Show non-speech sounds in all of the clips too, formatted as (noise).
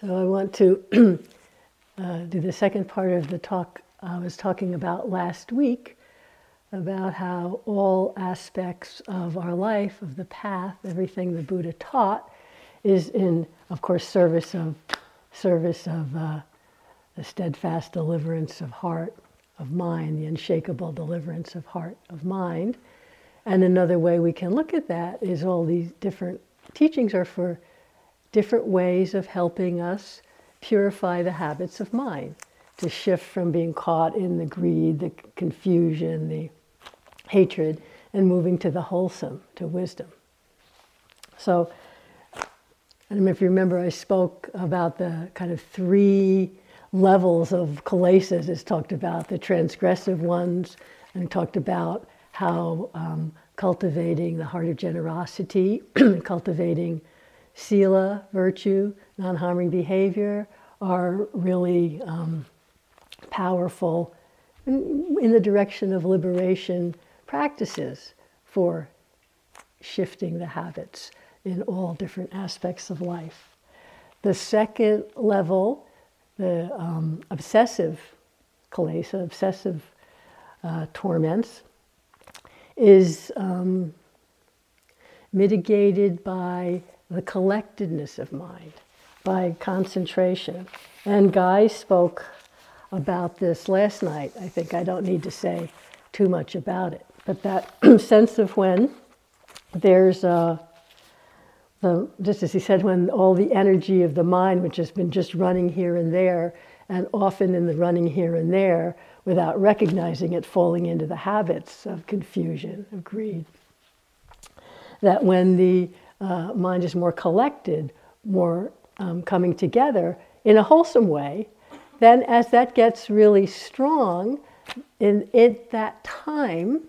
So I want to (clears throat) uh, do the second part of the talk I was talking about last week about how all aspects of our life, of the path, everything the Buddha taught, is in, of course, service of service of uh, the steadfast deliverance of heart, of mind, the unshakable deliverance of heart, of mind. And another way we can look at that is all these different teachings are for different ways of helping us purify the habits of mind, to shift from being caught in the greed, the confusion, the hatred, and moving to the wholesome, to wisdom. So, I don't know if you remember, I spoke about the kind of three levels of kilesas. It's talked about the transgressive ones, and talked about how um, cultivating the heart of generosity, (clears throat) cultivating sila, virtue, non harming behavior are really um, powerful in, the direction of liberation practices for shifting the habits in all different aspects of life. The second level, the um, obsessive kilesa, obsessive uh, torments, is um, mitigated by the collectedness of mind by concentration. And Guy spoke about this last night. I think I don't need to say too much about it. But that (clears throat) sense of when there's a, the, just as he said, when all the energy of the mind, which has been just running here and there, and often in the running here and there, without recognizing it, falling into the habits of confusion, of greed. That when the uh, mind is more collected, more um, coming together in a wholesome way, then as that gets really strong, in at that time,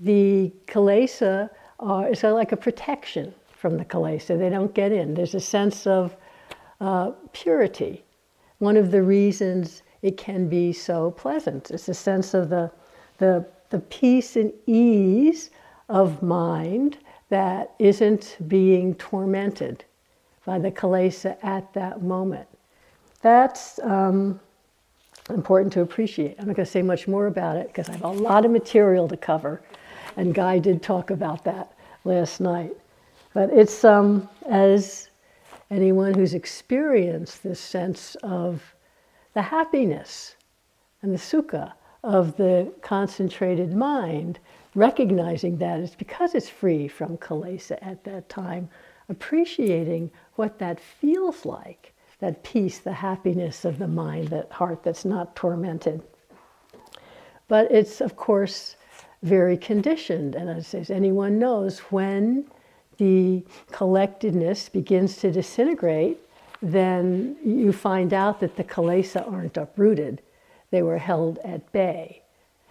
the kilesa are, is like a protection from the kilesa. They don't get in. There's a sense of uh, purity. One of the reasons it can be so pleasant is a sense of the, the, the peace and ease of mind that isn't being tormented by the kilesa at that moment. That's um, important to appreciate. I'm not going to say much more about it because I have a lot of material to cover, and Guy did talk about that last night. But it's um, as anyone who's experienced this sense of the happiness and the sukha of the concentrated mind recognizing that it's because it's free from kilesa at that time, appreciating what that feels like that peace, the happiness of the mind, that heart that's not tormented. But it's, of course, very conditioned. And as anyone knows, when the collectedness begins to disintegrate, then you find out that the kilesa aren't uprooted. They were held at bay.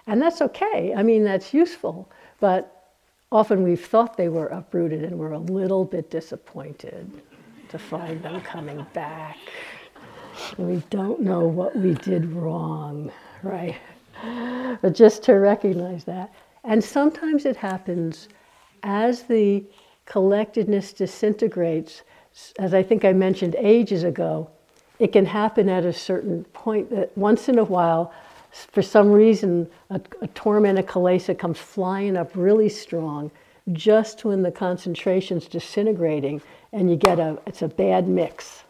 And that's okay. I mean, that's useful. But often we've thought they were uprooted and we're a little bit disappointed to find them coming back. And we don't know what we did wrong, right? But just to recognize that. And sometimes it happens as the collectedness disintegrates, as I think I mentioned ages ago, it can happen at a certain point that once in a while for some reason, a, a torment, a kilesa comes flying up really strong just when the concentration's disintegrating and you get a, it's a bad mix.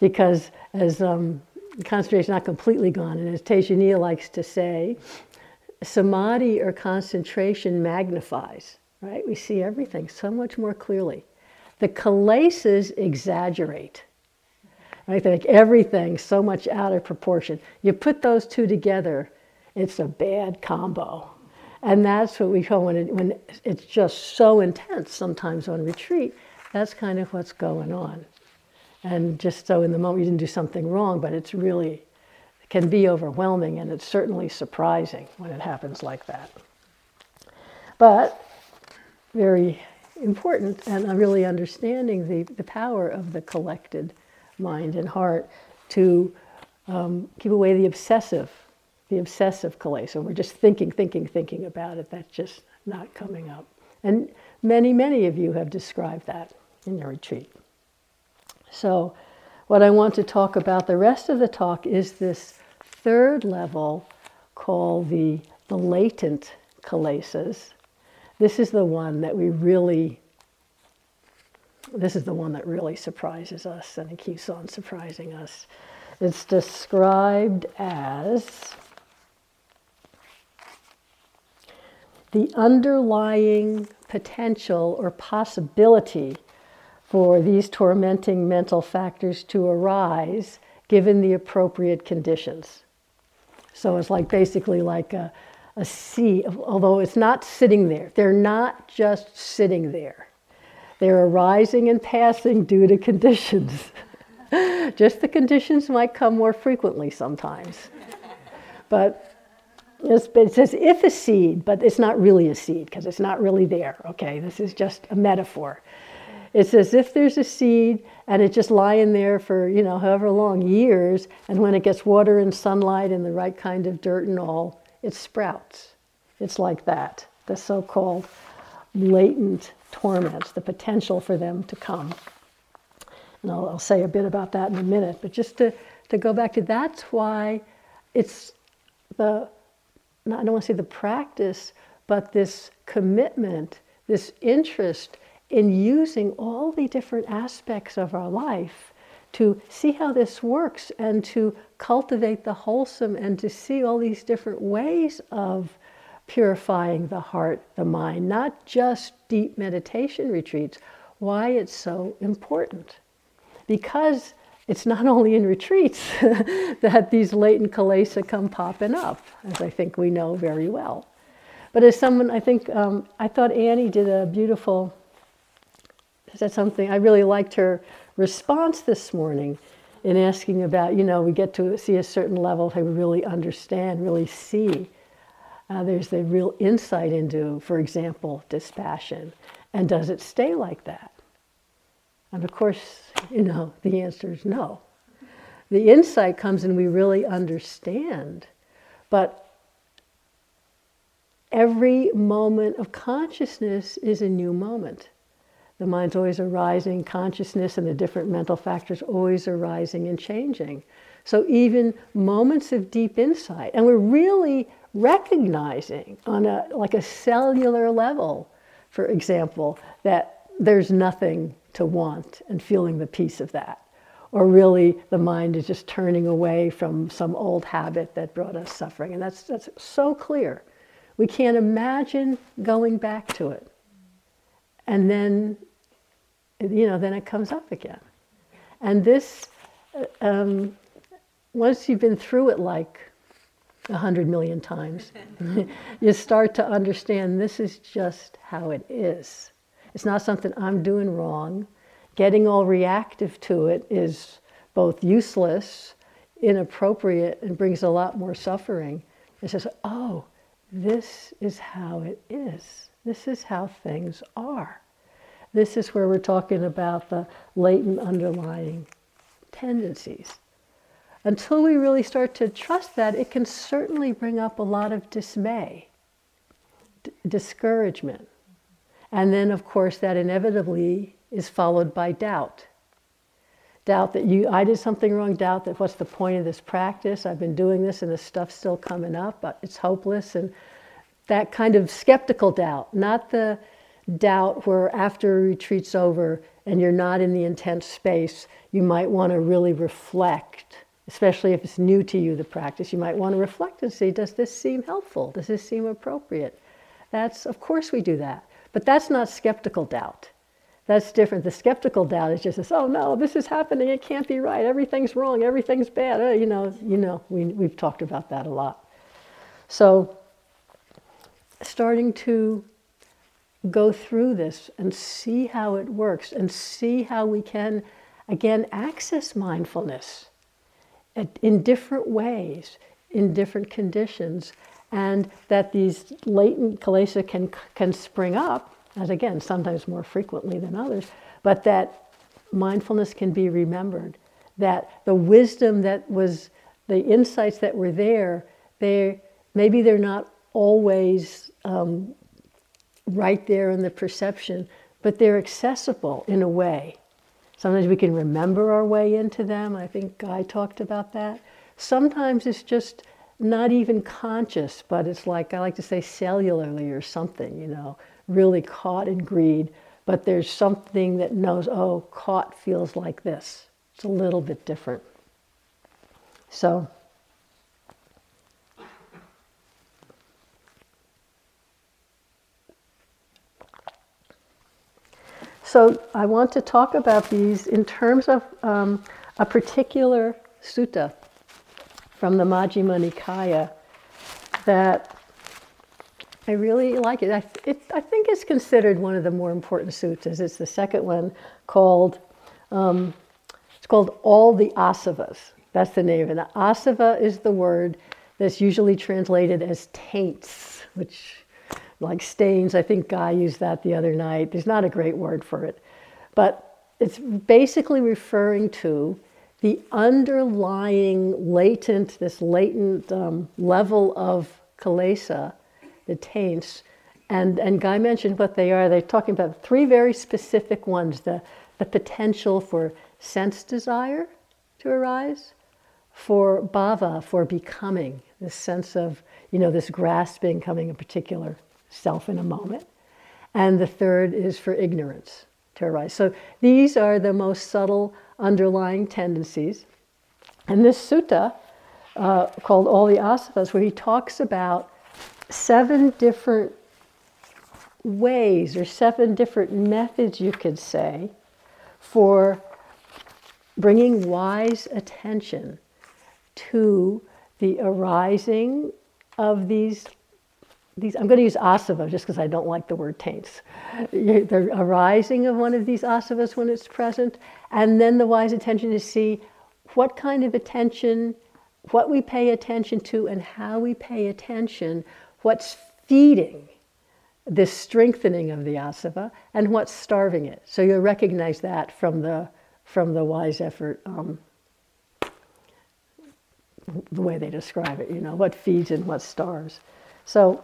Because as um, concentration's not completely gone, and as Tejaniya likes to say, samadhi or concentration magnifies, right? We see everything so much more clearly. The kilesas exaggerate I think everything so much out of proportion. You put those two together, it's a bad combo. And that's what we call when, it, when it's just so intense sometimes on retreat, that's kind of what's going on. And just so in the moment you didn't do something wrong, but it's really, it can be overwhelming and it's certainly surprising when it happens like that. But very important and really understanding the, the power of the collected mind and heart to um, keep away the obsessive, the obsessive kilesa. We're just thinking, thinking, thinking about it. That's just not coming up. And many, many of you have described that in your retreat. So, what I want to talk about the rest of the talk is this third level called the, the latent kilesas. This is the one that we really, this is the one that really surprises us and it keeps on surprising us. It's described as the underlying potential or possibility for these tormenting mental factors to arise given the appropriate conditions. So it's like basically like a, a sea, although it's not sitting there. They're not just sitting there. They're arising and passing due to conditions. (laughs) just the conditions might come more frequently sometimes. But it says if a seed, but it's not really a seed because it's not really there. Okay, this is just a metaphor. It's as if there's a seed and it's just lying there for, you know, however long, years, and when it gets water and sunlight and the right kind of dirt and all, it sprouts. It's like that, the so called latent torments, the potential for them to come. And I'll, I'll, say a bit about that in a minute, but just to, to go back to that's why it's the, I don't want to say the practice, but this commitment, this interest in using all the different aspects of our life to see how this works and to cultivate the wholesome and to see all these different ways of purifying the heart, the mind, not just deep meditation retreats, why it's so important. Because it's not (laughs) only in retreats (laughs) that these latent kilesa come popping up, as I think we know very well. But as someone, I think, um, I thought Annie did a beautiful said something, I really liked her response this morning in asking about, you know, we get to see a certain level to really understand, really see. Uh, there's the real insight into, for example, dispassion. And does it stay like that? And of course, you know, (laughs) the answer is no. The insight comes and we really understand. But every moment of consciousness is a new moment. The mind's always arising, consciousness and the different mental factors always arising and changing. So even moments of deep insight, and we're really recognizing on a like a cellular level, for example, that there's nothing to want and feeling the peace of that. Or really the mind is just turning away from some old habit that brought us suffering. And that's that's so clear. We can't imagine going back to it and then, you know, then it comes up again. And this, uh, um, once you've been through it like a hundred million times, (laughs) you start to understand this is just how it is. It's not something I'm doing wrong. Getting all reactive to it is both useless, inappropriate, and brings a lot more suffering. It says, oh, this is how it is. This is how things are. This is where we're talking about the latent underlying tendencies. Until we really start to trust that, it can certainly bring up a lot of dismay, d- discouragement. And then, of course, that inevitably is followed by doubt. Doubt that you, I did something wrong, doubt that what's the point of this practice? I've been doing this and this stuff's still coming up, but it's hopeless. And that kind of skeptical doubt, not the doubt where after a retreat's over and you're not in the intense space, you might want to really reflect, especially if it's new to you, the practice. You might want to reflect and see, does this seem helpful? Does this seem appropriate? That's, of course, we do that. But that's not skeptical doubt. That's different. The skeptical doubt is just this, oh no, this is happening, it can't be right, everything's wrong, everything's bad. Uh, you know, you know, we, we've talked about that a lot. So starting to go through this and see how it works and see how we can, again, access mindfulness in different ways, in different conditions, and that these latent kilesa can, can spring up, as again, sometimes more frequently than others, but that mindfulness can be remembered, that the wisdom that was, the insights that were there, they maybe they're not always um, right there in the perception, but they're accessible in a way Sometimes we can remember our way into them. I think Guy talked about that. Sometimes it's just not even conscious, but it's like, I like to say cellularly or something, you know, really caught in greed. But there's something that knows, oh, caught feels like this. It's a little bit different. So, So I want to talk about these in terms of um, a particular sutta from the Majjhima Nikaya that I really like it. I, it. I, think it's considered one of the more important suttas. It's the second one called, um, it's called All the Asavas. That's the name of it. Asava is the word that's usually translated as taints, which like stains. I think Guy used that the other night. There's not a great word for it. But it's basically referring to the underlying latent, this latent um, level of kilesa, the taints. And, and Guy mentioned what they are. They're talking about three very specific ones the, the potential for sense desire to arise, for bhava, for becoming, this sense of, you know, this grasping coming a particular self in a moment. And the third is for ignorance to arise. So these are the most subtle underlying tendencies. And this sutta, uh, called All the Asavas, where he talks about seven different ways or seven different methods, you could say, for bringing wise attention to the arising of these these, I'm going to use asava just because I don't like the word taints. The arising of one of these asavas when it's present, and then the wise attention to see what kind of attention, what we pay attention to, and how we pay attention, what's feeding this strengthening of the asava, and what's starving it. So you'll recognize that from the from the wise effort. Um, the way they describe it, you know, what feeds and what starves. So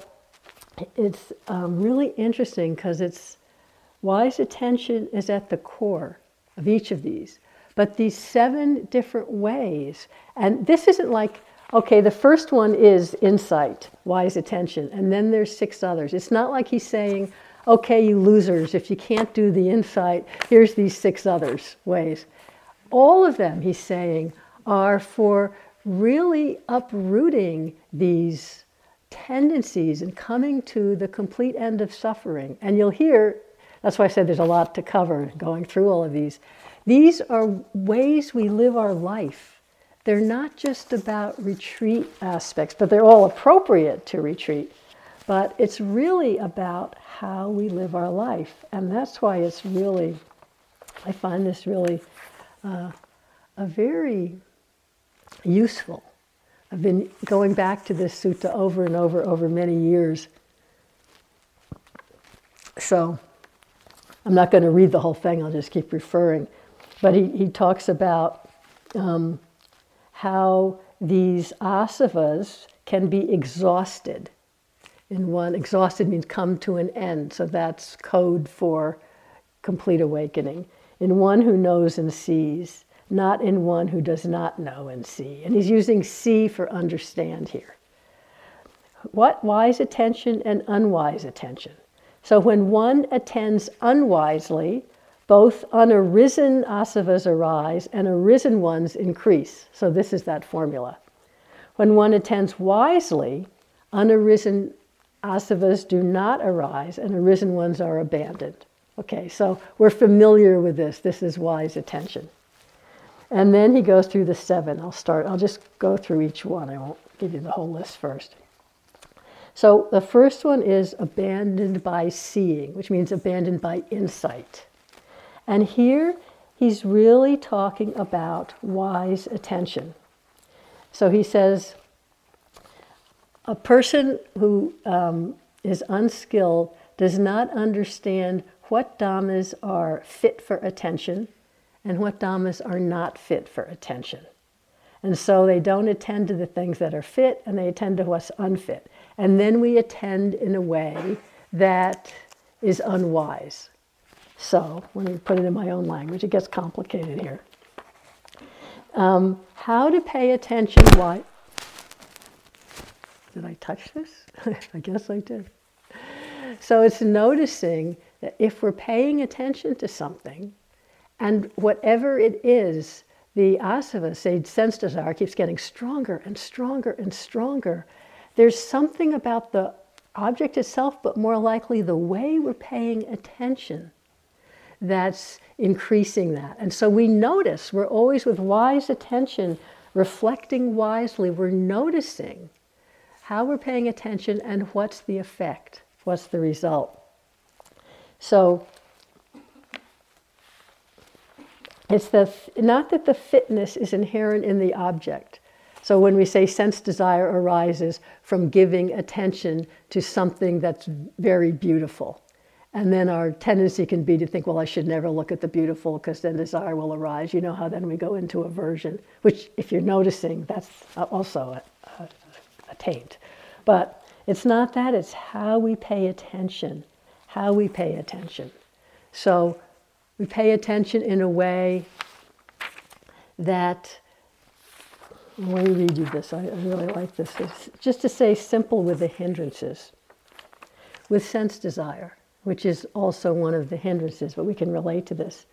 it's um, really interesting because it's wise attention is at the core of each of these. But these seven different ways, and this isn't like, okay, the first one is insight, wise attention, and then there's six others. It's not like he's saying, okay, you losers, if you can't do the insight, here's these six others ways. All of them, he's saying, are for really uprooting these tendencies and coming to the complete end of suffering. And you'll hear, that's why I said there's a lot to cover going through all of these. These are ways we live our life. They're not just about retreat aspects, but they're all appropriate to retreat. But it's really about how we live our life. And that's why it's really, I find this really uh, a very useful I've been going back to this sutta over and over over many years. So I'm not going to read the whole thing, I'll just keep referring. But he, he talks about um, how these asavas can be exhausted. In one, exhausted means come to an end, so that's code for complete awakening. In one who knows and sees, not in one who does not know and see. And he's using see for understand here. What wise attention and unwise attention? So when one attends unwisely, both unarisen asavas arise and arisen ones increase. So this is that formula. When one attends wisely, unarisen asavas do not arise and arisen ones are abandoned. Okay, so we're familiar with this. This is wise attention. And then he goes through the seven. I'll start, I'll just go through each one. I won't give you the whole list first. So the first one is abandoned by seeing, which means abandoned by insight. And here he's really talking about wise attention. So he says, a person who um, is unskilled does not understand what dhammas are fit for attention and what dhammas are not fit for attention. And so they don't attend to the things that are fit and they attend to what's unfit. And then we attend in a way that is unwise. So when we put it in my own language, it gets complicated here. Um, how to pay attention, why? Did I touch this? (laughs) I guess I did. So it's noticing that if we're paying attention to something, and whatever it is, the asava, say sense desire, keeps getting stronger and stronger and stronger. There's something about the object itself, but more likely the way we're paying attention that's increasing that. And so we notice, we're always with wise attention, reflecting wisely, we're noticing how we're paying attention and what's the effect, what's the result. So it's the not that the fitness is inherent in the object. So when we say sense desire arises from giving attention to something that's very beautiful, and then our tendency can be to think, well, I should never look at the beautiful because then desire will arise. You know how then we go into aversion, which, if you're noticing, that's also a, a, a taint. But it's not that, it's how we pay attention. How we pay attention. So we pay attention in a way that, let me read you this, I, really like this. It's just to say simple with the hindrances. With sense desire which is also one of the hindrances, but we can relate to this.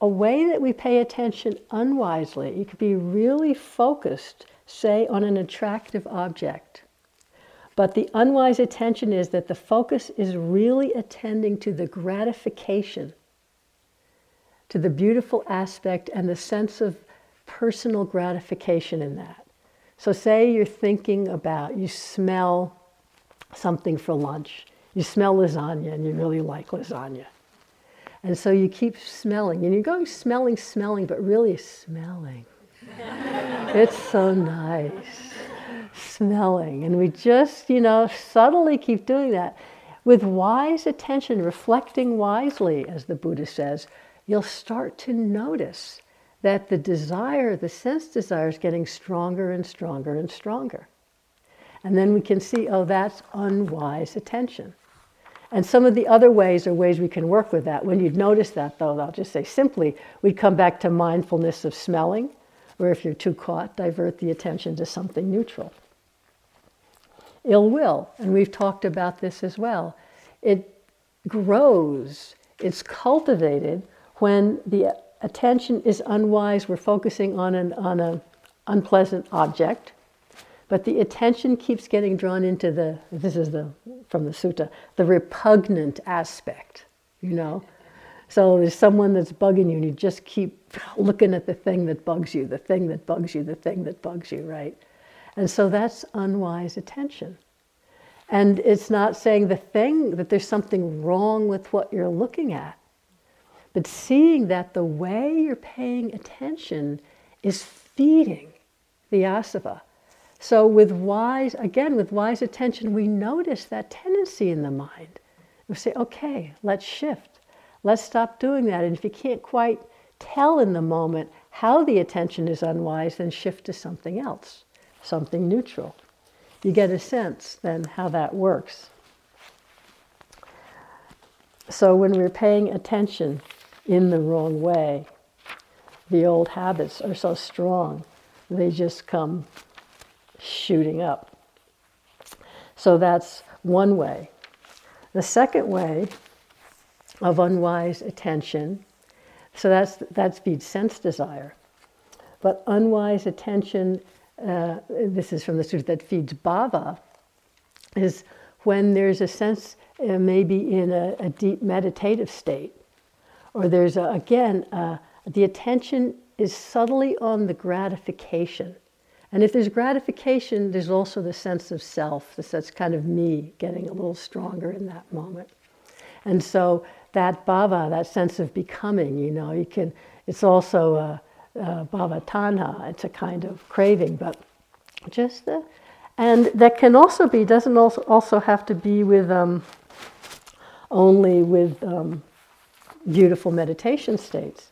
A way that we pay attention unwisely, you could be really focused, say, on an attractive object. But the unwise attention is that the focus is really attending to the gratification, to the beautiful aspect and the sense of personal gratification in that. So, say you're thinking about, you smell something for lunch you smell lasagna and you really like lasagna. And so you keep smelling, and you're going smelling, smelling, but really smelling. (laughs) it's so nice. Smelling. And we just, you know, subtly keep doing that. With wise attention, reflecting wisely, as the Buddha says, you'll start to notice that the desire, the sense desire, is getting stronger and stronger and stronger. And then we can see, oh, that's unwise attention. And some of the other ways are ways we can work with that. When you'd notice that, though, I'll just say simply, we'd come back to mindfulness of smelling, or if you're too caught, divert the attention to something neutral. Ill will, and we've talked about this as well, it grows, it's cultivated when the attention is unwise, we're focusing on an on an unpleasant object but the attention keeps getting drawn into the, this is the, from the sutta, the repugnant aspect, you know? So there's someone that's bugging you and you just keep looking at the thing that bugs you, the thing that bugs you, the thing that bugs you, right? And so that's unwise attention. And it's not saying the thing that there's something wrong with what you're looking at, but seeing that the way you're paying attention is feeding the asava so, with wise, again, with wise attention, we notice that tendency in the mind. We say, okay, let's shift. Let's stop doing that. And if you can't quite tell in the moment how the attention is unwise, then shift to something else, something neutral. You get a sense then how that works. So, when we're paying attention in the wrong way, the old habits are so strong, they just come shooting up. So that's one way. The second way of unwise attention, so that's that feeds sense desire. But unwise attention, uh, this is from the sutta that feeds bhava, is when there's a sense, uh, maybe in a, a, deep meditative state, or there's a, again, uh, the attention is subtly on the gratification. And if there's gratification, there's also the sense of self, the sense kind of me getting a little stronger in that moment. And so that bhava, that sense of becoming, you know, you can, it's also a, a bhava tanha, it's a kind of craving, but just the, and that can also be, doesn't also, also have to be with um, only with um, beautiful meditation states.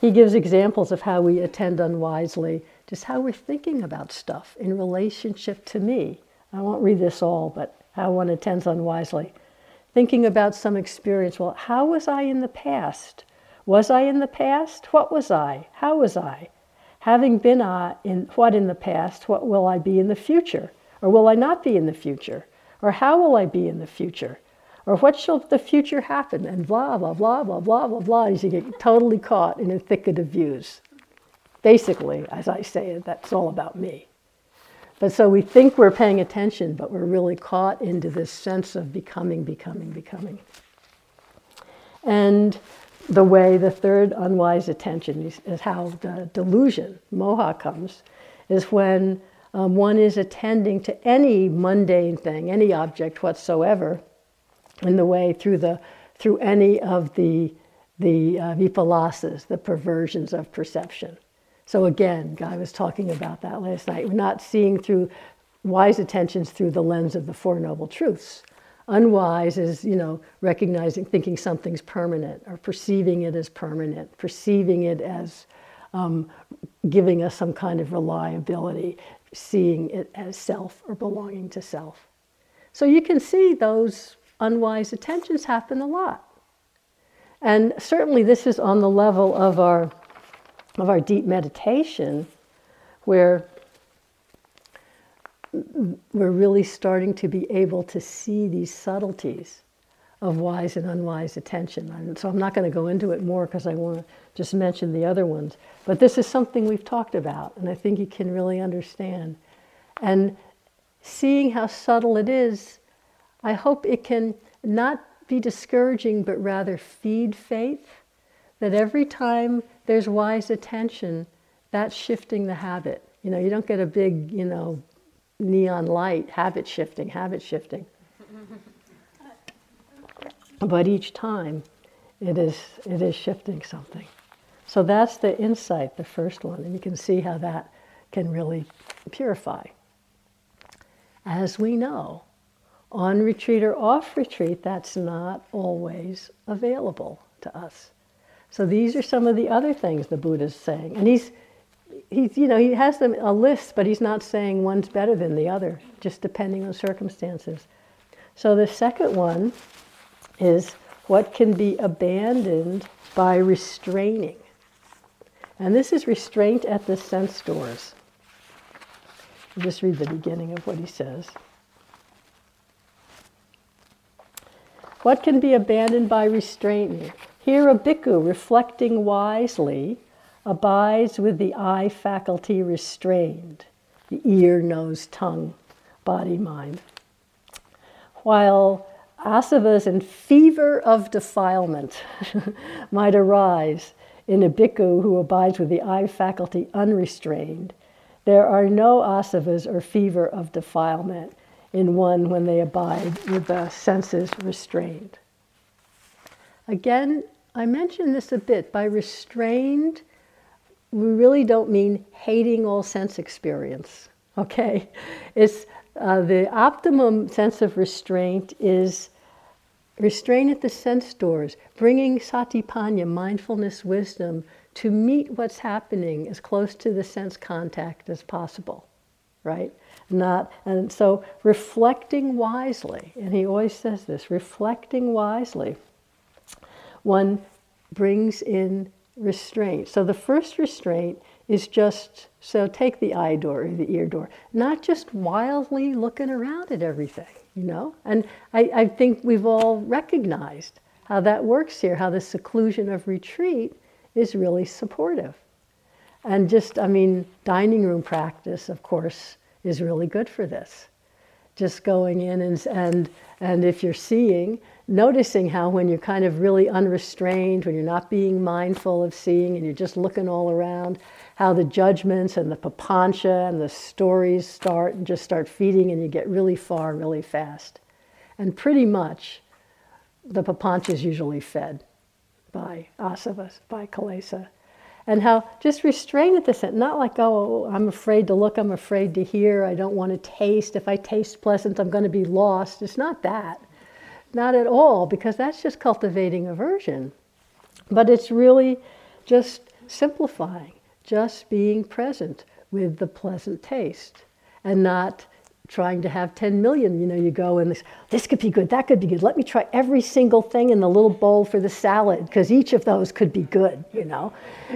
He gives examples of how we attend unwisely just how we're thinking about stuff in relationship to me. I won't read this all, but how one attends unwisely. thinking about some experience. Well, how was I in the past? Was I in the past? What was I? How was I? Having been uh, in what in the past, what will I be in the future? Or will I not be in the future? Or how will I be in the future? Or what shall the future happen? And blah, blah, blah, blah, blah, blah, blah, as you get totally caught in a thicket of views. Basically, as I say that's all about me. But so we think we're paying attention, but we're really caught into this sense of becoming, becoming, becoming. And the way the third unwise attention is, is how delusion, moha, comes, is when um, one is attending to any mundane thing, any object whatsoever, in the way through the through any of the the uh, vipalasas, the perversions of perception. So again, Guy was talking about that last night. We're not seeing through wise attentions through the lens of the Four Noble Truths. Unwise is, you know, recognizing, thinking something's permanent, or perceiving it as permanent, perceiving it as um, giving us some kind of reliability, seeing it as self or belonging to self. So you can see those unwise attentions happen a lot. And certainly this is on the level of our of our deep meditation, where we're really starting to be able to see these subtleties of wise and unwise attention. And so I'm not going to go into it more because I want to just mention the other ones. But this is something we've talked about, and I think you can really understand. And seeing how subtle it is, I hope it can not be discouraging, but rather feed faith. That every time there's wise attention, that's shifting the habit. You know, you don't get a big, you know, neon light, habit shifting, habit shifting. (laughs) but each time it is, it is shifting something. So that's the insight, the first one, and you can see how that can really purify. As we know, on retreat or off retreat, that's not always available to us. So these are some of the other things the Buddha's saying. And he's, he's you know, he has them a list, but he's not saying one's better than the other, just depending on circumstances. So the second one is what can be abandoned by restraining. And this is restraint at the sense doors. I'll just read the beginning of what he says. What can be abandoned by restraining? Here, a bhikkhu, reflecting wisely, abides with the eye faculty restrained, the ear, nose, tongue, body, mind. While asavas and fever of defilement (laughs) might arise in a bhikkhu who abides with the eye faculty unrestrained, there are no asavas or fever of defilement in one when they abide with the senses restrained. Again, I mentioned this a bit. By restrained, we really don't mean hating all sense experience. (laughs) Okay, it's uh, the optimum sense of restraint is restraint at the sense doors, bringing satipanya, mindfulness, wisdom, to meet what's happening as close to the sense contact as possible, right? Not and so reflecting wisely, and he always says this: reflecting wisely one brings in restraint. So the first restraint is just so take the eye door or the ear door, not just wildly looking around at everything, you know? And I, I think we've all recognized how that works here, how the seclusion of retreat is really supportive. And just, I mean, dining room practice, of course, is really good for this. Just going in and, and, and if you're seeing, noticing how when you're kind of really unrestrained, when you're not being mindful of seeing and you're just looking all around, how the judgments and the papancha and the stories start and just start feeding and you get really far really fast. And pretty much the papancha is usually fed by asavas, by kilesa. And how just restrain at this, not like, oh, I'm afraid to look, I'm afraid to hear, I don't want to taste. If I taste pleasant, I'm going to be lost. It's not that not at all, because that's just cultivating aversion. But it's really just simplifying, just being present with the pleasant taste and not trying to have 10 million. You know, you go and this, this could be good, that could be good. Let me try every single thing in the little bowl for the salad because each of those could be good, you know.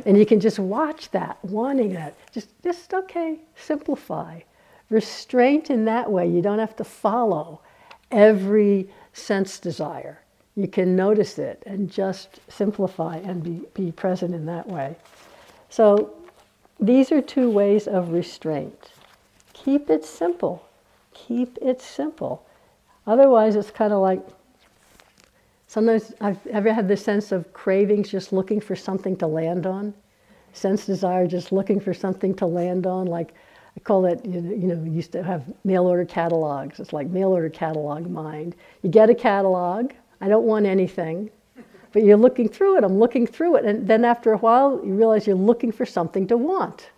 And you can just watch that, wanting that. Just, just okay, simplify. Restraint in that way. You don't have to follow every sense desire. You can notice it and just simplify and be, be present in that way. So these are two ways of restraint. Keep it simple keep it simple. Otherwise, it's kind of like sometimes I've ever had this sense of cravings just looking for something to land on, sense desire just looking for something to land on. Like I call it, you know, we used to have mail order catalogs. It's like mail order catalog mind. You get a catalog, I don't want anything, but you're looking through it, I'm looking through it. And then after a while, you realize you're looking for something to want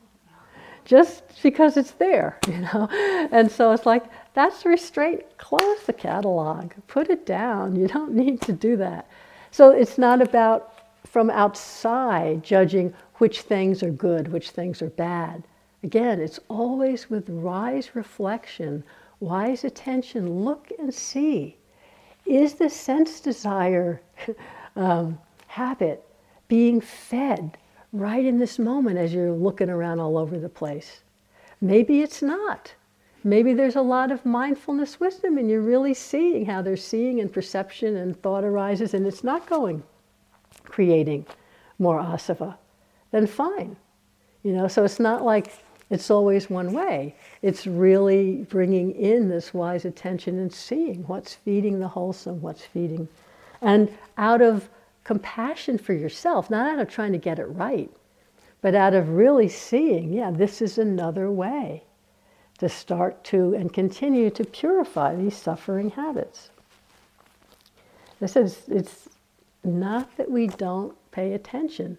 just because it's there, (laughs) you know. And so it's like that's restraint. Close the catalog, put it down. You don't need to do that. So it's not about from outside judging which things are good, which things are bad. Again, it's always with wise reflection, wise attention. Look and see. Is the sense desire (laughs) um, habit being fed right in this moment as you're looking around all over the place. Maybe it's not. Maybe there's a lot of mindfulness wisdom and you're really seeing how they're seeing and perception and thought arises and it's not going creating more asava. Then fine. You know, so it's not like it's always one way. It's really bringing in this wise attention and seeing what's feeding the wholesome, what's feeding. And out of compassion for yourself, not out of trying to get it right, but out of really seeing, yeah, this is another way to start to and continue to purify these suffering habits. This is, it's not that we don't pay attention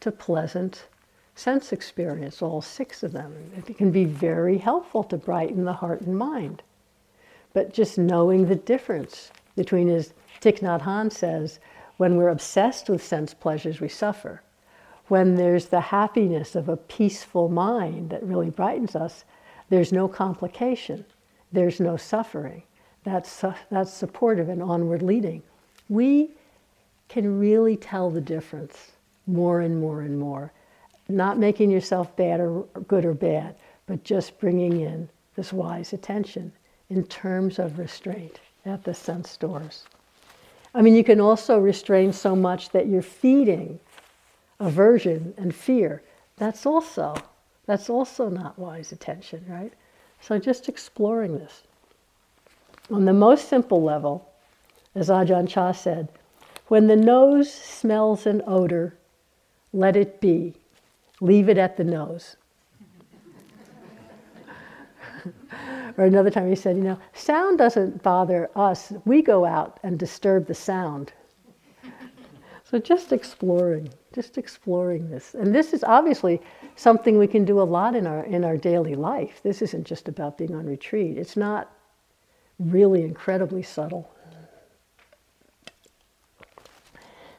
to pleasant sense experience, all six of them. It can be very helpful to brighten the heart and mind. But just knowing the difference between, as Thich Nhat Hanh says, when we're obsessed with sense pleasures, we suffer. When there's the happiness of a peaceful mind that really brightens us, there's no complication, there's no suffering. That's, uh, that's supportive and onward leading. We can really tell the difference more and more and more. Not making yourself bad or good or bad, but just bringing in this wise attention in terms of restraint at the sense doors. I mean, you can also restrain so much that you're feeding aversion and fear. That's also that's also not wise attention, right? So just exploring this. On the most simple level, as Ajahn Chah said, when the nose smells an odor, let it be. Leave it at the nose. (laughs) Or another time he said, you know, sound doesn't bother us. We go out and disturb the sound. (laughs) so just exploring, just exploring this. And this is obviously something we can do a lot in our in our daily life. This isn't just about being on retreat. It's not really incredibly subtle.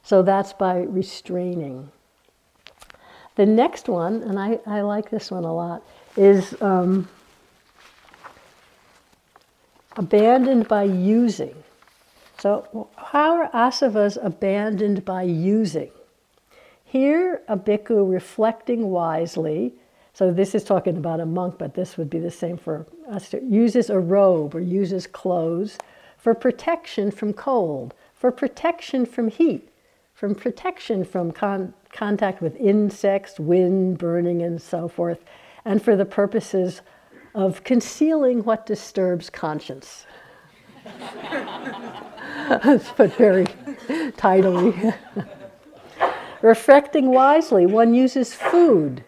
So that's by restraining. The next one, and I, I like this one a lot, is um, abandoned by using. So, how are asavas abandoned by using? Here, a bhikkhu reflecting wisely, so this is talking about a monk, but this would be the same for us, uses a robe or uses clothes for protection from cold, for protection from heat, from protection from con- contact with insects, wind, burning, and so forth, and for the purposes of concealing what disturbs conscience. Put very tidily. Reflecting wisely, one uses food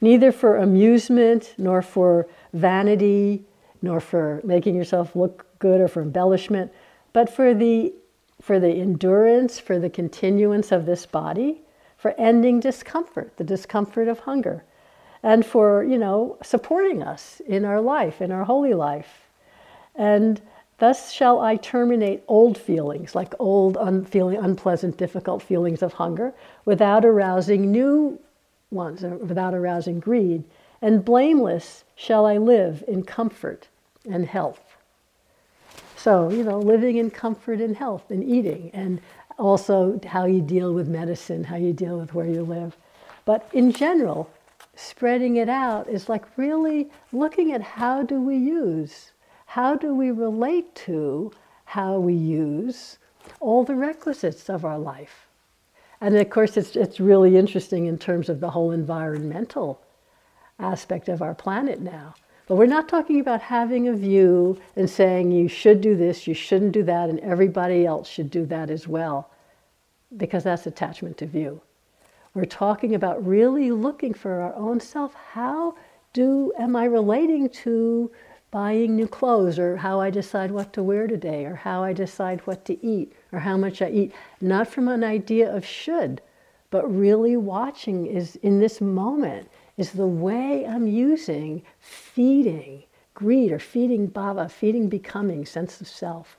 neither for amusement nor for vanity nor for making yourself look good or for embellishment, but for the for the endurance, for the continuance of this body, for ending discomfort, the discomfort of hunger and for, you know, supporting us in our life, in our holy life. And thus shall I terminate old feelings, like old, un- feeling, unpleasant, difficult feelings of hunger, without arousing new ones, without arousing greed. And blameless shall I live in comfort and health. So, you know, living in comfort and health and eating, and also how you deal with medicine, how you deal with where you live. But in general, spreading it out is like really looking at how do we use, how do we relate to how we use all the requisites of our life. And of course, it's, it's really interesting in terms of the whole environmental aspect of our planet now. But we're not talking about having a view and saying you should do this, you shouldn't do that, and everybody else should do that as well, because that's attachment to view. We're talking about really looking for our own self. How do am I relating to buying new clothes or how I decide what to wear today or how I decide what to eat or how much I eat? Not from an idea of should, but really watching is in this moment is the way I'm using feeding greed or feeding bhava, feeding becoming, sense of self.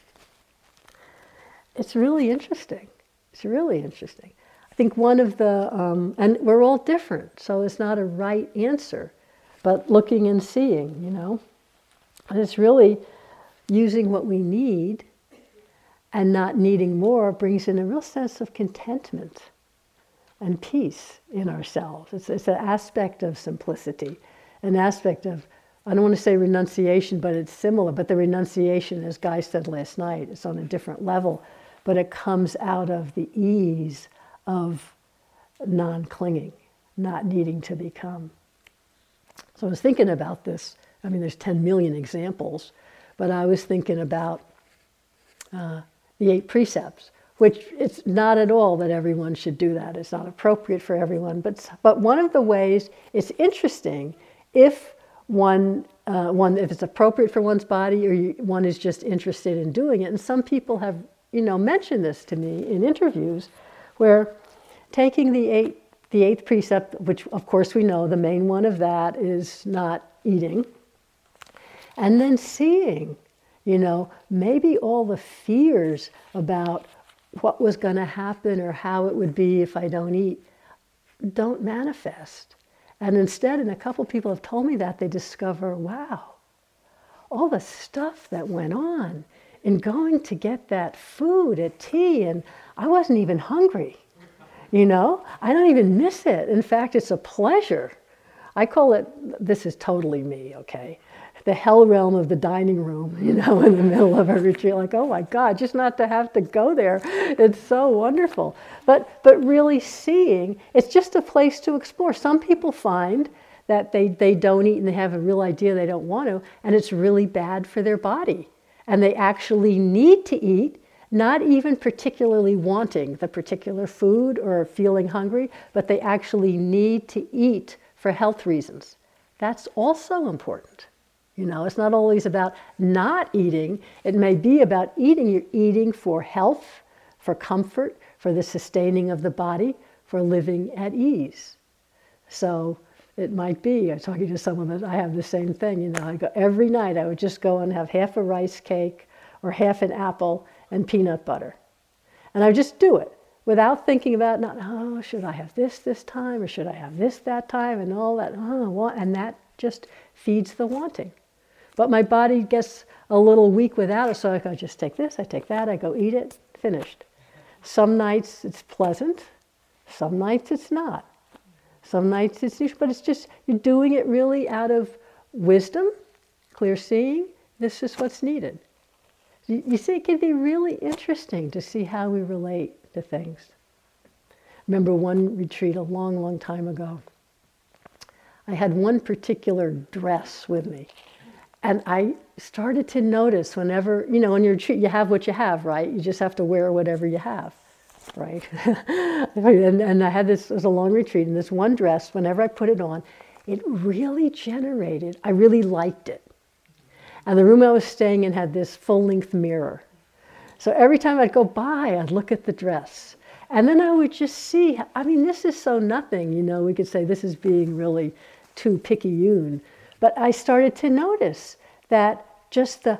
It's really interesting. It's really interesting. I think one of the, um, and we're all different, so it's not a right answer, but looking and seeing, you know. And it's really using what we need and not needing more brings in a real sense of contentment and peace in ourselves. It's, it's an aspect of simplicity, an aspect of, I don't want to say renunciation, but it's similar. But the renunciation, as Guy said last night, is on a different level, but it comes out of the ease of non clinging, not needing to become. So I was thinking about this. I mean, there's 10 million examples, but I was thinking about uh, the eight precepts, which it's not at all that everyone should do that. It's not appropriate for everyone. But, but one of the ways it's interesting if one, uh, one if it's appropriate for one's body or you, one is just interested in doing it. And some people have, you know, mentioned this to me in interviews where taking the, eight, the eighth precept, which of course we know the main one of that is not eating, and then seeing, you know, maybe all the fears about what was going to happen or how it would be if I don't eat don't manifest. And instead, and a couple people have told me that, they discover, wow, all the stuff that went on in going to get that food at tea, and I wasn't even hungry. You know, I don't even miss it. In fact, it's a pleasure. I call it, this is totally me, okay? The hell realm of the dining room, (laughs) you know, in the middle of a retreat. Like, oh my God, just not to have to go there. It's so wonderful. But, but really seeing, it's just a place to explore. Some people find that they, they don't eat and they have a real idea they don't want to, and it's really bad for their body. And they actually need to eat not even particularly wanting the particular food or feeling hungry, but they actually need to eat for health reasons. That's also important. You know, it's not always about not eating, it may be about eating. You're eating for health, for comfort, for the sustaining of the body, for living at ease. So it might be, I'm talking to someone that I have the same thing, you know, I go every night I would just go and have half a rice cake or half an apple and peanut butter. And I would just do it without thinking about, not, oh, should I have this this time or should I have this that time and all that. Oh, and that just feeds the wanting. But my body gets a little weak without it, so I go just take this, I take that, I go eat it, finished. Some nights it's pleasant, some nights it's not. Some nights it's, but it's just, you're doing it really out of wisdom, clear seeing, this is what's needed. You, you see, it can be really interesting to see how we relate to things. remember one retreat a long, long time ago. I had one particular dress with me. And I started to notice whenever, you know, on your retreat, you have what you have, right? You just have to wear whatever you have, right? (laughs) and, and I had this, it was a long retreat, and this one dress, whenever I put it on, it really generated, I really liked it. And the room I was staying in had this full length mirror. So every time I'd go by, I'd look at the dress. And then I would just see, I mean, this is so nothing, you know, we could say this is being really too picayune. But I started to notice that just the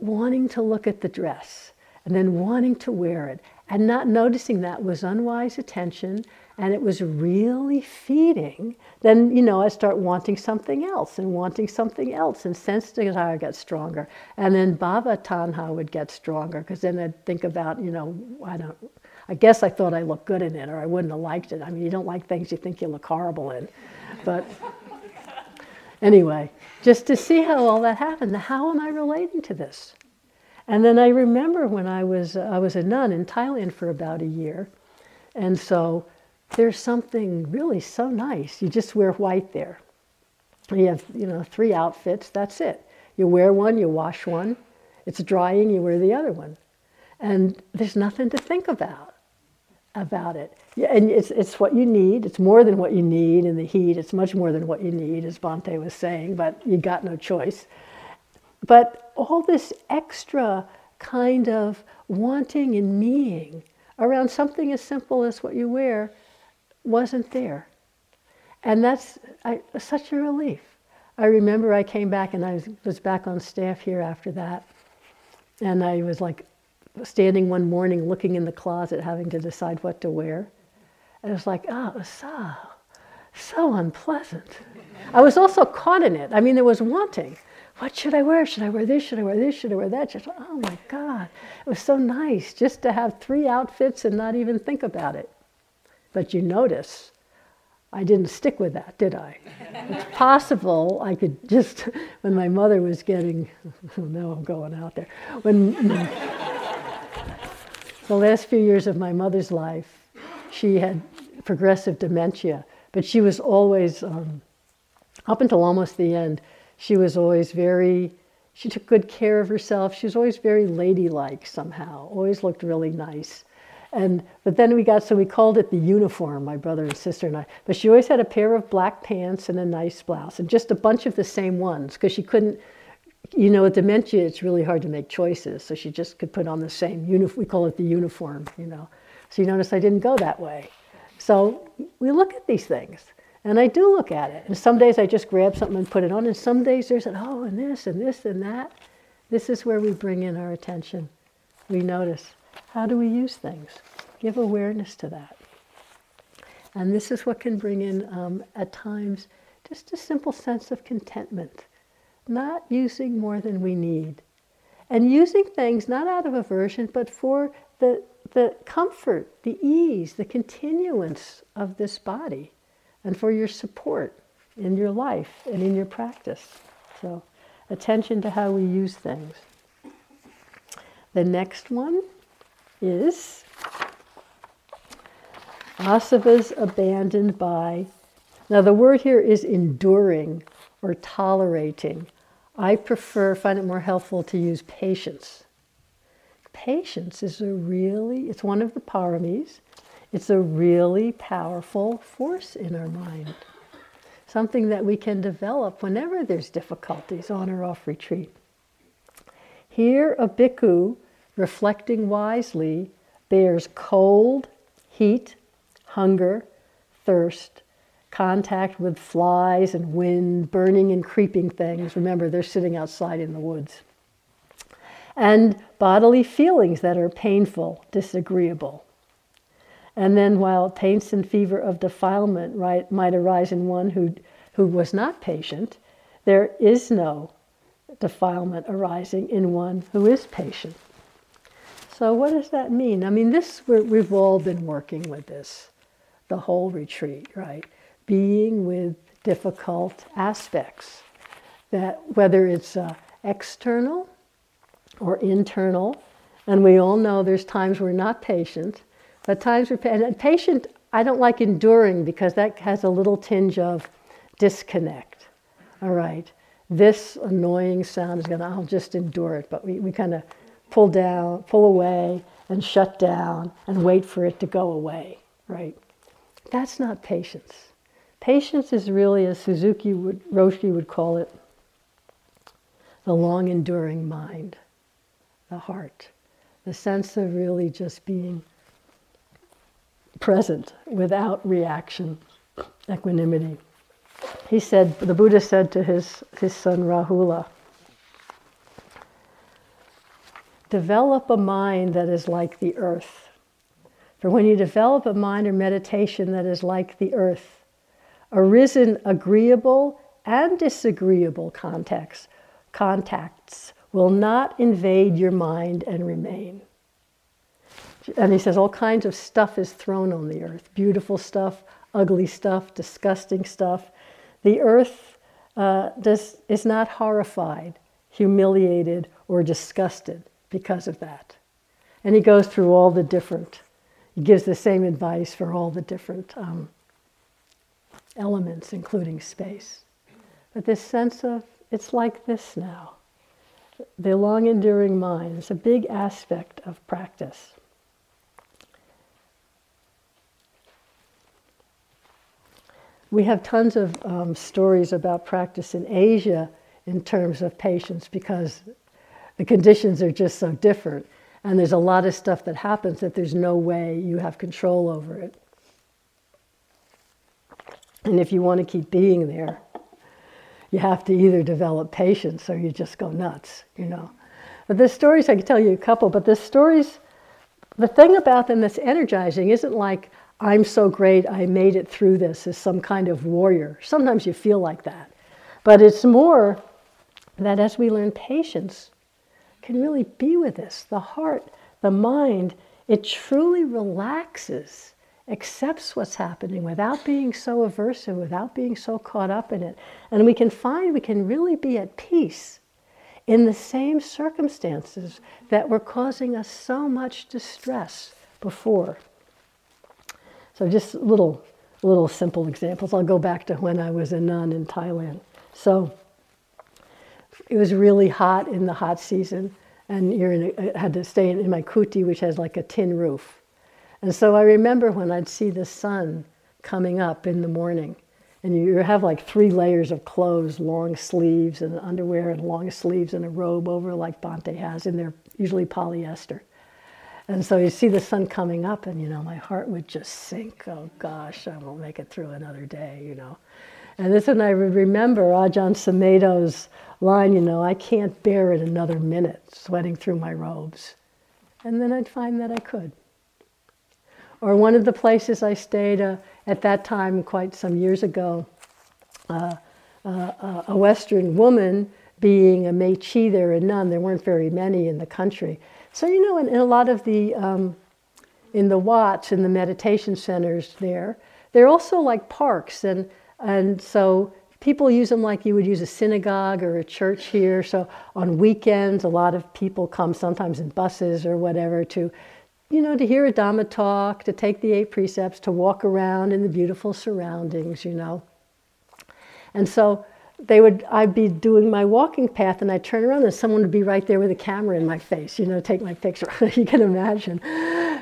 wanting to look at the dress and then wanting to wear it and not noticing that was unwise attention and it was really feeding, then, you know, I start wanting something else and wanting something else, and sense desire got stronger. And then bhava tanha would get stronger, because then I'd think about, you know, I don't, I guess I thought I looked good in it, or I wouldn't have liked it. I mean, you don't like things you think you look horrible in. But anyway, just to see how all that happened, how am I relating to this? And then I remember when I was, uh, I was a nun in Thailand for about a year. And so there's something really so nice. You just wear white there. You have, you know, three outfits, that's it. You wear one, you wash one. It's drying, you wear the other one. And there's nothing to think about about it. Yeah, and it's, it's what you need. It's more than what you need in the heat. It's much more than what you need, as Bhante was saying, but you got no choice. But all this extra kind of wanting and meaning around something as simple as what you wear wasn't there. And that's I, such a relief. I remember I came back and I was, back on staff here after that. And I was like standing one morning looking in the closet having to decide what to wear. And it was like, oh, so, so unpleasant. I was also caught in it. I mean, there was wanting what should I wear? Should I wear this? Should I wear this? Should I wear that? Just, oh my God, it was so nice just to have three outfits and not even think about it. But you notice, I didn't stick with that, did I? it's (laughs) possible I could just, when my mother was getting, (laughs) now I'm going out there, when (laughs) the last few years of my mother's life, she had progressive dementia, but she was always, um, up until almost the end, she was always very, she took good care of herself. She was always very ladylike somehow, always looked really nice. And but then we got so we called it the uniform, my brother and sister and I. But she always had a pair of black pants and a nice blouse, and just a bunch of the same ones because she couldn't. You know, with dementia, it's really hard to make choices, so she just could put on the same uniform. We call it the uniform, you know. So you notice I didn't go that way. So we look at these things. And I do look at it. And some days I just grab something and put it on. And some days there's an, oh, and this and this and that. This is where we bring in our attention. We notice how do we use things? Give awareness to that. And this is what can bring in, um, at times, just a simple sense of contentment, not using more than we need. And using things not out of aversion, but for the, the comfort, the ease, the continuance of this body and for your support in your life and in your practice. So, attention to how we use things. The next one is asavas abandoned by. Now, the word here is enduring or tolerating. I prefer, find it more helpful to use patience. Patience is a really, it's one of the paramis. It's a really powerful force in our mind, something that we can develop whenever there's difficulties on or off retreat. Here, a bhikkhu, reflecting wisely, bears cold, heat, hunger, thirst, contact with flies and wind, burning and creeping things. Remember, they're sitting outside in the woods. And bodily feelings that are painful, disagreeable. And then, while taints and fever of defilement right, might arise in one who, who was not patient, there is no defilement arising in one who is patient. So, what does that mean? I mean, this we have all been working with this the whole retreat, right? Being with difficult aspects, that whether it's uh, external or internal, and we all know there's times we're not patient, but times we're and patient. I don't like enduring because that has a little tinge of disconnect. All right, this annoying sound is going to, I'll just endure it. But we, we kind of pull down, pull away, and shut down and wait for it to go away, right? That's not patience. Patience is really, as Suzuki would, Roshi would call it, the long enduring mind, the heart, the sense of really just being present without reaction, equanimity. He said, the Buddha said to his, his son Rahula, develop a mind that is like the earth, For when you develop a mind or meditation that is like the earth, arisen agreeable and disagreeable contacts, contacts will not invade your mind and remain. And he says all kinds of stuff is thrown on the earth beautiful stuff, ugly stuff, disgusting stuff. The earth uh, does, is not horrified, humiliated, or disgusted because of that. And he goes through all the different, he gives the same advice for all the different um, elements, including space. But this sense of it's like this now. The long enduring mind is a big aspect of practice. We have tons of um, stories about practice in Asia in terms of patience because the conditions are just so different. And there's a lot of stuff that happens that there's no way you have control over it. And if you want to keep being there, you have to either develop patience or you just go nuts, you know. But the stories, I can tell you a couple, but the stories, the thing about them that's energizing isn't like, I'm so great, I made it through this as some kind of warrior. Sometimes you feel like that. But it's more that as we learn patience, can really be with this. The heart, the mind, it truly relaxes, accepts what's happening without being so aversive, without being so caught up in it. And we can find we can really be at peace in the same circumstances that were causing us so much distress before. So just little little simple examples. I'll go back to when I was a nun in Thailand. So it was really hot in the hot season, and you're in a, I had to stay in, in my kuti, which has like a tin roof. And so I remember when I'd see the sun coming up in the morning, and you have like three layers of clothes, long sleeves and underwear, and long sleeves and a robe over like Bhante has, and they're usually polyester. And so you see the sun coming up, and you know, my heart would just sink. Oh gosh, I won't make it through another day, you know. And this one I remember Ajahn Sumedho's line, you know, I can't bear it another minute, sweating through my robes. And then I'd find that I could. Or one of the places I stayed uh, at that time, quite some years ago, uh, uh, a Western woman being a Mechi there, a nun, there weren't very many in the country. So, you know, in, in a lot of the, um, in the Wats, in the meditation centers there, they're also like parks. And, and so people use them like you would use a synagogue or a church here. So on weekends, a lot of people come sometimes in buses or whatever to, you know, to hear a Dhamma talk, to take the eight precepts, to walk around in the beautiful surroundings, you know. And so they would I'd be doing my walking path and I'd turn around and someone would be right there with a camera in my face, you know, take my picture. (laughs) you can imagine.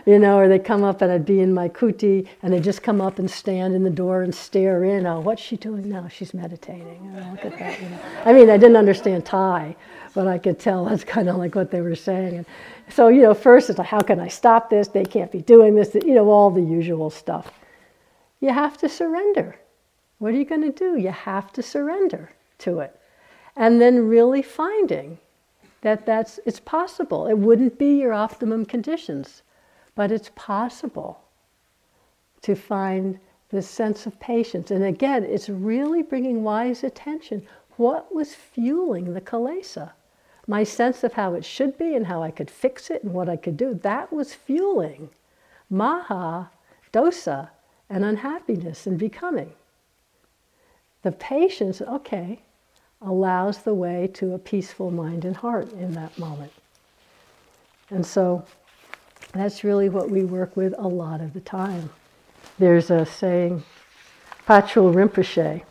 You know, or they'd come up and I'd be in my kuti and they'd just come up and stand in the door and stare in. Oh, what's she doing now? She's meditating. Oh, look at that, you know. I mean, I didn't understand Thai, but I could tell that's kind of like what they were saying. And so, you know, first it's like, how can I stop this? They can't be doing this, you know, all the usual stuff. You have to surrender what are you going to do? You have to surrender to it. And then really finding that that's it's possible. It wouldn't be your optimum conditions, but it's possible to find this sense of patience. And again, it's really bringing wise attention. What was fueling the kilesa? My sense of how it should be and how I could fix it and what I could do, that was fueling moha, dosa, and unhappiness and becoming. The patience, okay, allows the way to a peaceful mind and heart in that moment. And so that's really what we work with a lot of the time. There's a saying, Patrul Rinpoche,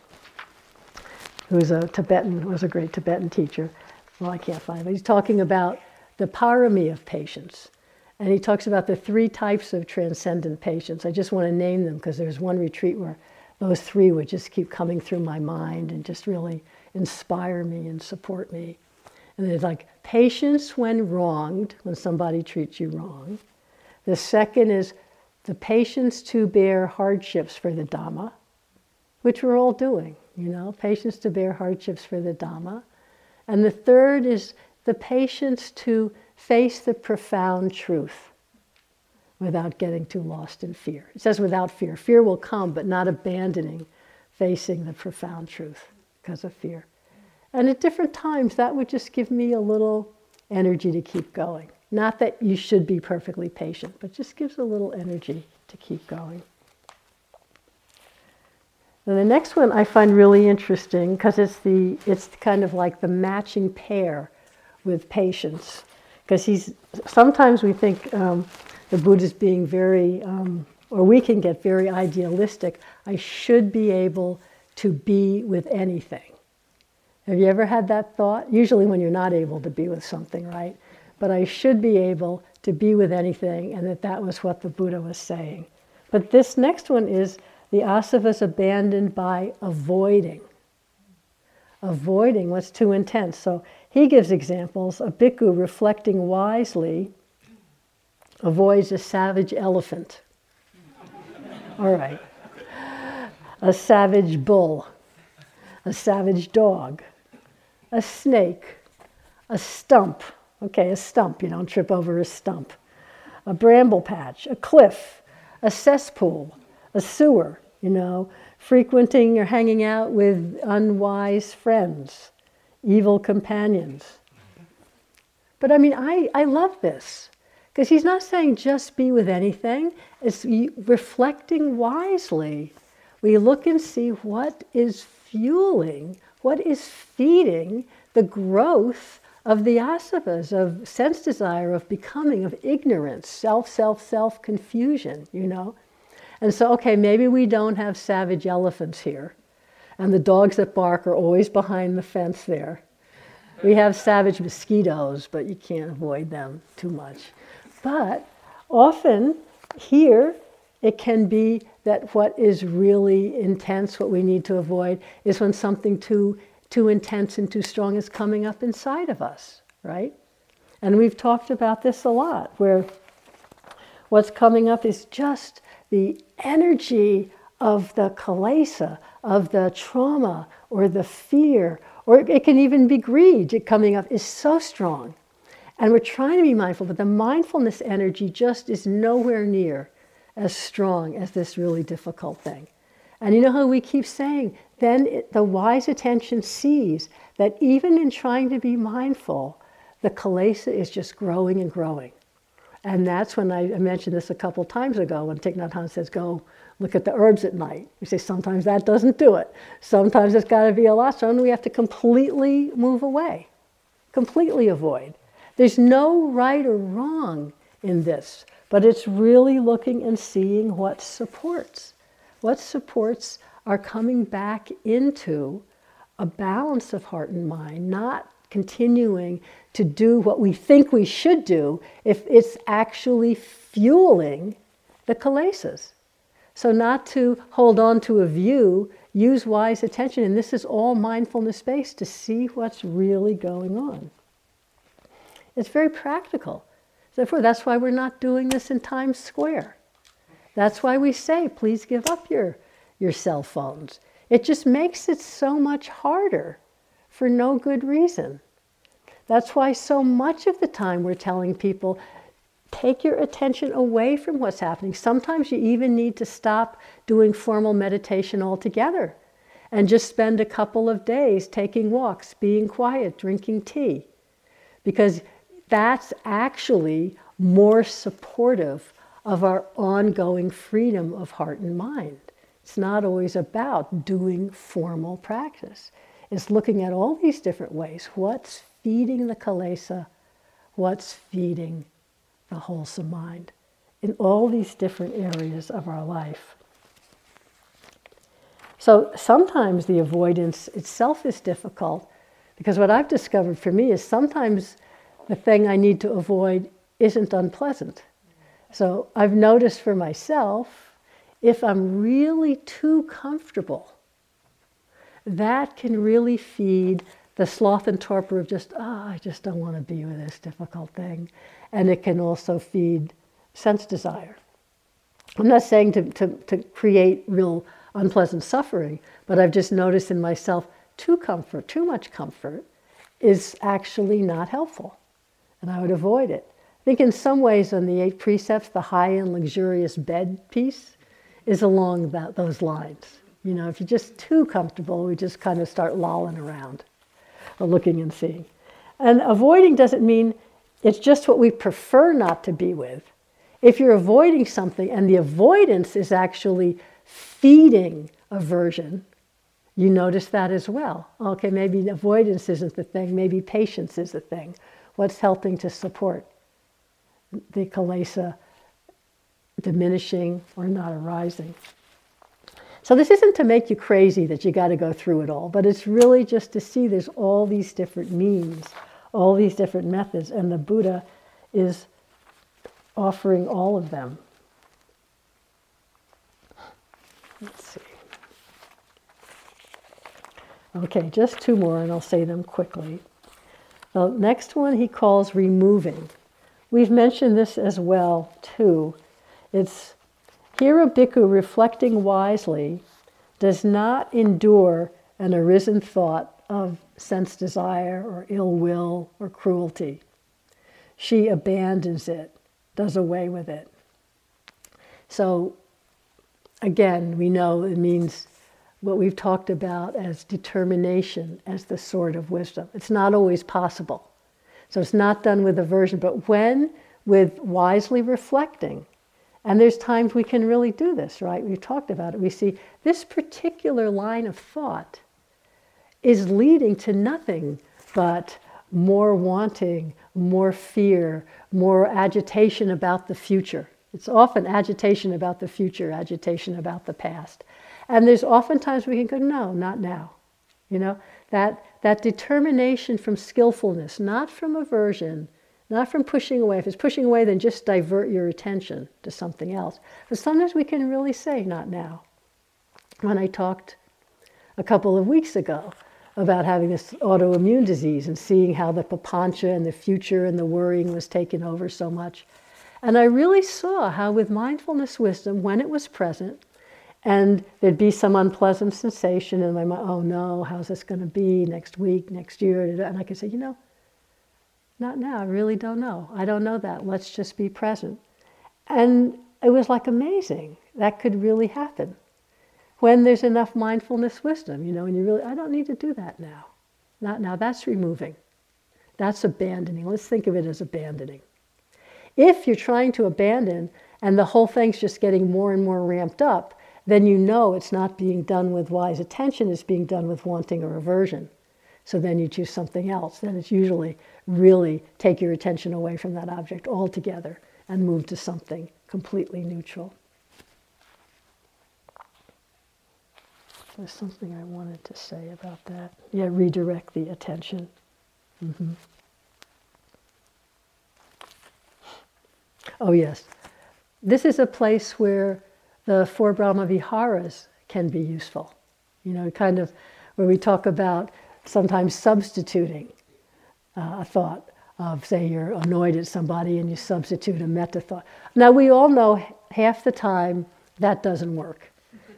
who's a Tibetan, was a great Tibetan teacher. Well, I can't find it, he's talking about the parami of patience. And he talks about the three types of transcendent patience. I just want to name them because there's one retreat where those three would just keep coming through my mind and just really inspire me and support me. And it's like patience when wronged, when somebody treats you wrong. The second is the patience to bear hardships for the Dhamma, which we're all doing, you know, patience to bear hardships for the Dhamma. And the third is the patience to face the profound truth without getting too lost in fear. It says without fear. Fear will come, but not abandoning facing the profound truth because of fear. And at different times, that would just give me a little energy to keep going. Not that you should be perfectly patient, but just gives a little energy to keep going. And the next one I find really interesting because it's the it's kind of like the matching pair with patience. Because he's sometimes we think um, the Buddha's being very, um, or we can get very idealistic. I should be able to be with anything. Have you ever had that thought? Usually when you're not able to be with something, right? But I should be able to be with anything, and that that was what the Buddha was saying. But this next one is the asavas abandoned by avoiding. Avoiding what's too intense. So he gives examples. A bhikkhu reflecting wisely avoids a savage elephant. All right. A savage bull, a savage dog, a snake, a stump. Okay, a stump. You don't trip over a stump. A bramble patch, a cliff, a cesspool, a sewer, you know, frequenting or hanging out with unwise friends, evil companions. But I mean, I, I love this because he's not saying just be with anything, it's reflecting wisely. We look and see what is fueling, what is feeding the growth of the asavas, of sense desire, of becoming, of ignorance, self, self, self confusion, you know. And so, okay, maybe we don't have savage elephants here, and the dogs that bark are always behind the fence there. We have savage mosquitoes, but you can't avoid them too much. But often here, it can be that what is really intense, what we need to avoid, is when something too, too intense and too strong is coming up inside of us, right? And we've talked about this a lot, where what's coming up is just the energy of the kilesa, of the trauma or the fear, or it can even be greed coming up, is so strong. And we're trying to be mindful, but the mindfulness energy just is nowhere near as strong as this really difficult thing. And you know how we keep saying, then it, the wise attention sees that even in trying to be mindful, the kilesa is just growing and growing. And that's when I, mentioned this a couple times ago when Thich Nhat Hanh says, go look at the herbs at night. We say sometimes that doesn't do it. Sometimes it's got to be a lot stronger. We have to completely move away, completely avoid. There's no right or wrong in this, but it's really looking and seeing what supports. What supports are coming back into a balance of heart and mind, not continuing to do what we think we should do if it's actually fueling the kilesas. So, not to hold on to a view, use wise attention, and this is all mindfulness based to see what's really going on. It's very practical. Therefore, that's why we're not doing this in Times Square. That's why we say, please give up your, your cell phones. It just makes it so much harder for no good reason. That's why so much of the time we're telling people take your attention away from what's happening. Sometimes you even need to stop doing formal meditation altogether and just spend a couple of days taking walks, being quiet, drinking tea. Because that's actually more supportive of our ongoing freedom of heart and mind. It's not always about doing formal practice. It's looking at all these different ways. What's feeding the kilesa, what's feeding the wholesome mind in all these different areas of our life. So sometimes the avoidance itself is difficult because what I've discovered for me is sometimes the thing I need to avoid isn't unpleasant. So I've noticed for myself, if I'm really too comfortable, that can really feed the sloth and torpor of just, ah, oh, I just don't want to be with this difficult thing. And it can also feed sense desire. I'm not saying to, to, to create real unpleasant suffering, but I've just noticed in myself too comfort, too much comfort is actually not helpful. And I would avoid it. I think in some ways on the eight precepts, the high and luxurious bed piece is along that, those lines. You know, if you're just too comfortable, we just kind of start lolling around looking and seeing. And avoiding doesn't mean it's just what we prefer not to be with. If you're avoiding something and the avoidance is actually feeding aversion, you notice that as well. Okay, maybe avoidance isn't the thing, maybe patience is the thing. What's helping to support the kilesa diminishing or not arising? So, this isn't to make you crazy that you got to go through it all, but it's really just to see there's all these different means, all these different methods, and the Buddha is offering all of them. Let's see. Okay, just two more and I'll say them quickly. The next one he calls removing. We've mentioned this as well, too. It's here a bhikkhu reflecting wisely does not endure an arisen thought of sense desire or ill will or cruelty. She abandons it, does away with it. So, again, we know it means what we've talked about as determination as the sword of wisdom. It's not always possible. So it's not done with aversion, but when with wisely reflecting. And there's times we can really do this, right? We've talked about it. We see this particular line of thought is leading to nothing but more wanting, more fear, more agitation about the future. It's often agitation about the future, agitation about the past. And there's oftentimes we can go, no, not now. You know, that, that determination from skillfulness, not from aversion, not from pushing away. If it's pushing away, then just divert your attention to something else. But sometimes we can really say, not now. When I talked a couple of weeks ago about having this autoimmune disease and seeing how the papancha and the future and the worrying was taken over so much. And I really saw how, with mindfulness wisdom, when it was present, and there'd be some unpleasant sensation in my mind oh no how's this going to be next week next year? And i could say you know not now i really don't know. I don't know that. Let's just be present. And it was like amazing. That could really happen. When there's enough mindfulness wisdom you know and you really i don't need to do that now. Not now. That's removing. That's abandoning. Let's think of it as abandoning. If you're trying to abandon and the whole thing's just getting more and more ramped up then you know it's not being done with wise attention, it's being done with wanting or aversion. So then you choose something else. Then it's usually really take your attention away from that object altogether and move to something completely neutral. There's something I wanted to say about that. Yeah, redirect the attention. Mm-hmm. Oh, yes. This is a place where the four Brahma Viharas can be useful. You know, kind of where we talk about sometimes substituting uh, a thought of, say, you're annoyed at somebody and you substitute a metta thought. Now, we all know half the time that doesn't work.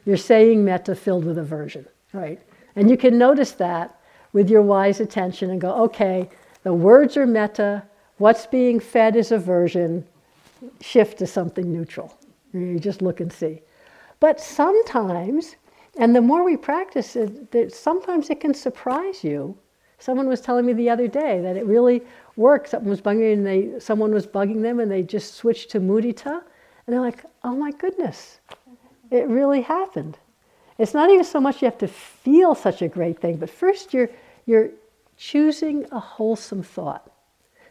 You're saying metta filled with aversion, right? And you can notice that with your wise attention and go, okay, the words are metta, what's being fed is aversion, shift to something neutral. You just look and see. But sometimes, and the more we practice it, sometimes it can surprise you. Someone was telling me the other day that it really worked. Someone was bugging and they, someone was bugging them, and they just switched to mudita, and they're like, "Oh my goodness, it really happened." It's not even so much you have to feel such a great thing, but first you're you're choosing a wholesome thought.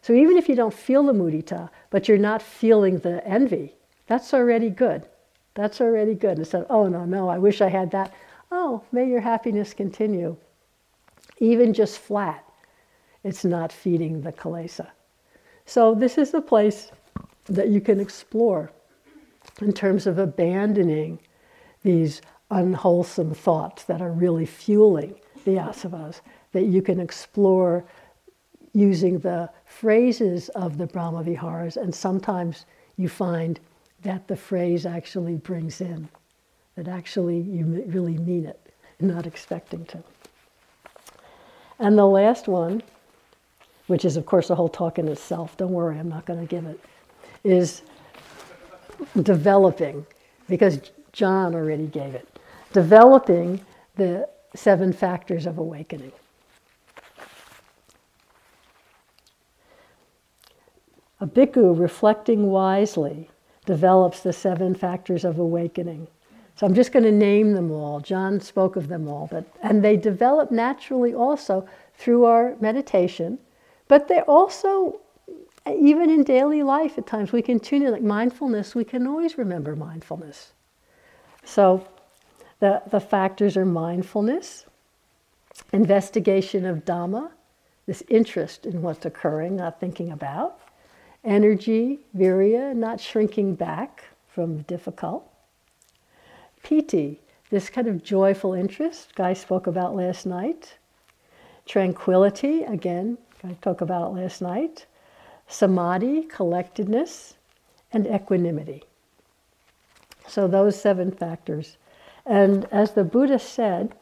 So even if you don't feel the mudita, but you're not feeling the envy, that's already good. That's already good. Instead of, oh, no, no, I wish I had that. Oh, may your happiness continue. Even just flat, it's not feeding the kilesa. So, this is the place that you can explore in terms of abandoning these unwholesome thoughts that are really fueling the asavas, that you can explore using the phrases of the Brahma Viharas, and sometimes you find that the phrase actually brings in, that actually you really mean it, not expecting to. And the last one, which is, of course, a whole talk in itself. Don't worry, I'm not going to give it. Is developing, because John already gave it, developing the seven factors of awakening. A bhikkhu reflecting wisely develops the seven factors of awakening. So I'm just going to name them all. John spoke of them all, but and they develop naturally also through our meditation, but they also even in daily life at times we can tune in like mindfulness, we can always remember mindfulness. So the, the factors are mindfulness, investigation of Dhamma, this interest in what's occurring, not thinking about, energy, virya, not shrinking back from difficult, piti, this kind of joyful interest Guy spoke about last night, tranquility, again, I talked about last night, samadhi, collectedness, and equanimity. So those seven factors. And as the Buddha said,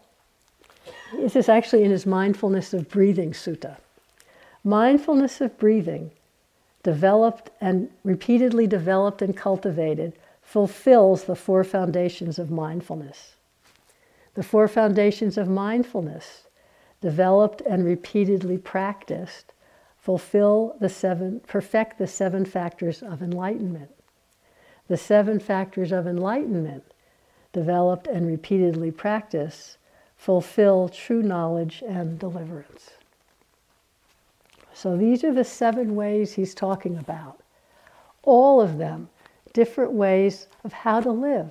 this is actually in his Mindfulness of Breathing Sutta. Mindfulness of breathing, developed and repeatedly developed and cultivated, fulfills the four foundations of mindfulness. The four foundations of mindfulness, developed and repeatedly practiced, fulfill the seven, perfect the seven factors of enlightenment. The seven factors of enlightenment, developed and repeatedly practiced, fulfill true knowledge and deliverance. So these are the seven ways he's talking about. All of them different ways of how to live,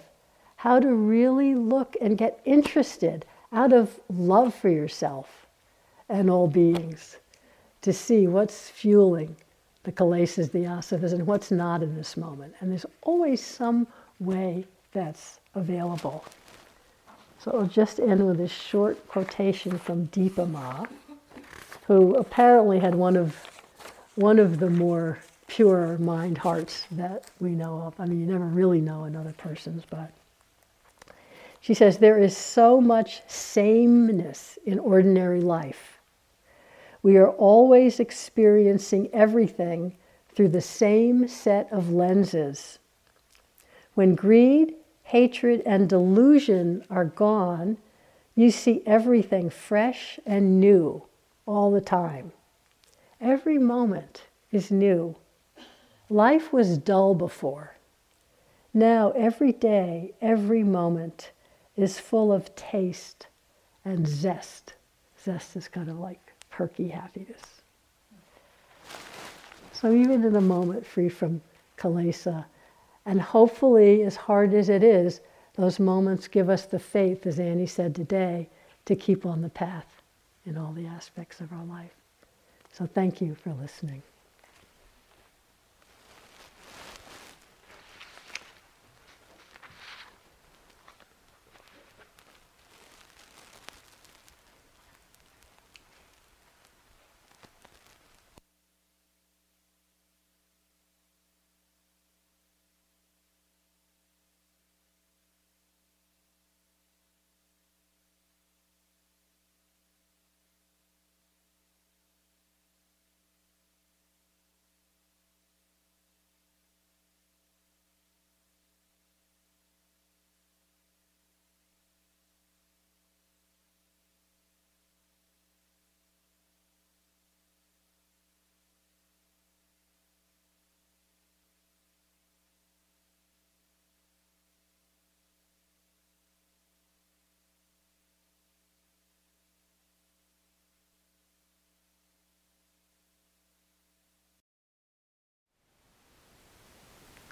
how to really look and get interested out of love for yourself and all beings to see what's fueling the kilesas, the asavas, and what's not in this moment. And there's always some way that's available. So I'll just end with a short quotation from Dipa Ma, who apparently had one of one of the more pure mind hearts that we know of. I mean, you never really know another person's, but she says there is so much sameness in ordinary life we are always experiencing everything through the same set of lenses. When greed, hatred, and delusion are gone, you see everything fresh and new all the time. Every moment is new. Life was dull before. Now, every day, every moment is full of taste and zest. Zest is kind of like perky happiness. So even in a moment free from kilesa, and hopefully, as hard as it is, those moments give us the faith, as Annie said today, to keep on the path in all the aspects of our life. So thank you for listening.